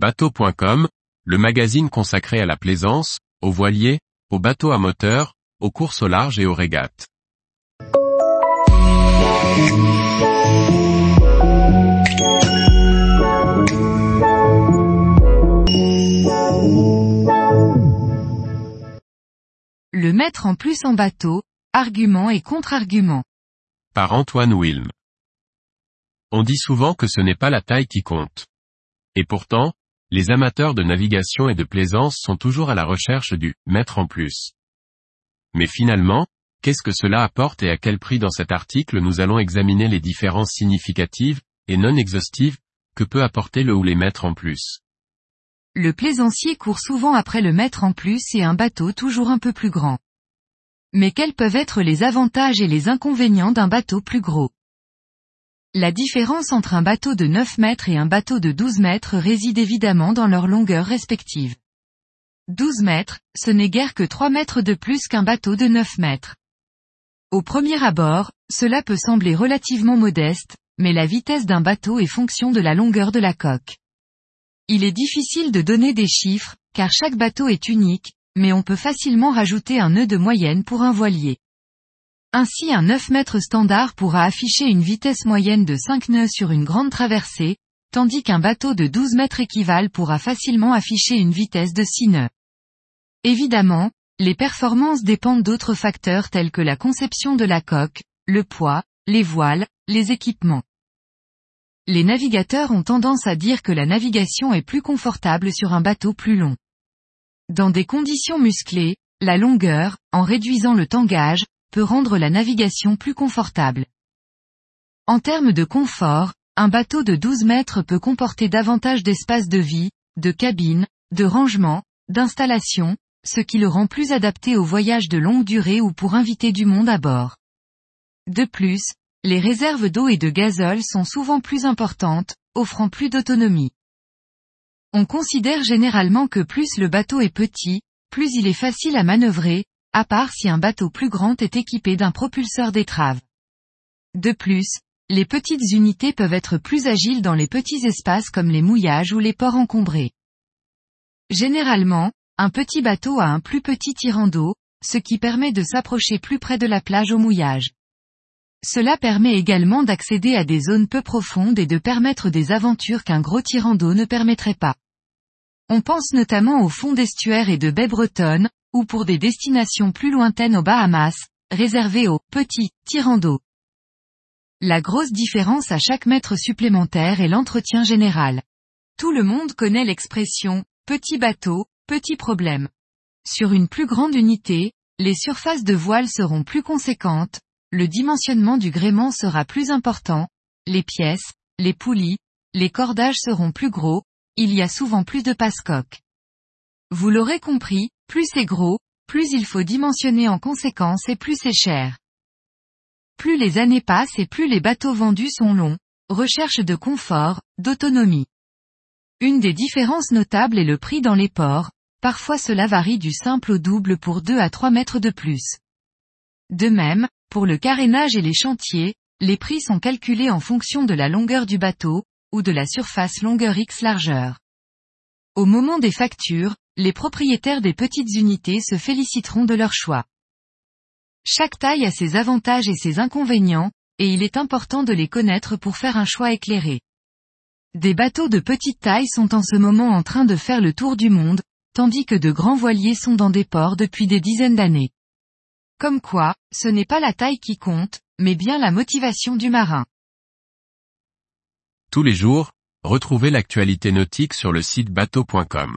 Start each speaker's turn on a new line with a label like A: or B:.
A: Bateau.com, le magazine consacré à la plaisance, aux voiliers, aux bateaux à moteur, aux courses au large et aux régates.
B: Le mettre en plus en bateau, argument et contre-argument.
A: Par Antoine Wilm. On dit souvent que ce n'est pas la taille qui compte. Et pourtant, les amateurs de navigation et de plaisance sont toujours à la recherche du mettre en plus. Mais finalement, qu'est-ce que cela apporte et à quel prix dans cet article nous allons examiner les différences significatives, et non exhaustives, que peut apporter le ou les mettre en plus.
B: Le plaisancier court souvent après le mettre en plus et un bateau toujours un peu plus grand. Mais quels peuvent être les avantages et les inconvénients d'un bateau plus gros? La différence entre un bateau de 9 mètres et un bateau de 12 mètres réside évidemment dans leur longueur respective. 12 mètres, ce n'est guère que 3 mètres de plus qu'un bateau de 9 mètres. Au premier abord, cela peut sembler relativement modeste, mais la vitesse d'un bateau est fonction de la longueur de la coque. Il est difficile de donner des chiffres, car chaque bateau est unique, mais on peut facilement rajouter un nœud de moyenne pour un voilier. Ainsi un 9 mètres standard pourra afficher une vitesse moyenne de 5 nœuds sur une grande traversée, tandis qu'un bateau de 12 mètres équivalent pourra facilement afficher une vitesse de 6 nœuds. Évidemment, les performances dépendent d'autres facteurs tels que la conception de la coque, le poids, les voiles, les équipements les navigateurs ont tendance à dire que la navigation est plus confortable sur un bateau plus long. Dans des conditions musclées, la longueur, en réduisant le tangage, peut rendre la navigation plus confortable. En termes de confort, un bateau de 12 mètres peut comporter davantage d'espace de vie, de cabine, de rangement, d'installation, ce qui le rend plus adapté aux voyages de longue durée ou pour inviter du monde à bord. De plus, les réserves d'eau et de gazole sont souvent plus importantes, offrant plus d'autonomie. On considère généralement que plus le bateau est petit, plus il est facile à manœuvrer, à part si un bateau plus grand est équipé d'un propulseur d'étrave. De plus, les petites unités peuvent être plus agiles dans les petits espaces comme les mouillages ou les ports encombrés. Généralement, un petit bateau a un plus petit tirant d'eau, ce qui permet de s'approcher plus près de la plage au mouillage. Cela permet également d'accéder à des zones peu profondes et de permettre des aventures qu'un gros tirant d'eau ne permettrait pas. On pense notamment au fond d'estuaires et de baies bretonnes, ou pour des destinations plus lointaines aux Bahamas, réservées aux petits tirants d'eau. La grosse différence à chaque mètre supplémentaire est l'entretien général. Tout le monde connaît l'expression petit bateau, petit problème. Sur une plus grande unité, les surfaces de voile seront plus conséquentes, le dimensionnement du gréement sera plus important, les pièces, les poulies, les cordages seront plus gros, il y a souvent plus de passe-coques. Vous l'aurez compris, plus c'est gros, plus il faut dimensionner en conséquence et plus c'est cher. Plus les années passent et plus les bateaux vendus sont longs, recherche de confort, d'autonomie. Une des différences notables est le prix dans les ports, parfois cela varie du simple au double pour 2 à 3 mètres de plus. De même, pour le carénage et les chantiers, les prix sont calculés en fonction de la longueur du bateau, ou de la surface longueur X largeur. Au moment des factures, les propriétaires des petites unités se féliciteront de leur choix. Chaque taille a ses avantages et ses inconvénients, et il est important de les connaître pour faire un choix éclairé. Des bateaux de petite taille sont en ce moment en train de faire le tour du monde, tandis que de grands voiliers sont dans des ports depuis des dizaines d'années. Comme quoi, ce n'est pas la taille qui compte, mais bien la motivation du marin.
A: Tous les jours, retrouvez l'actualité nautique sur le site bateau.com.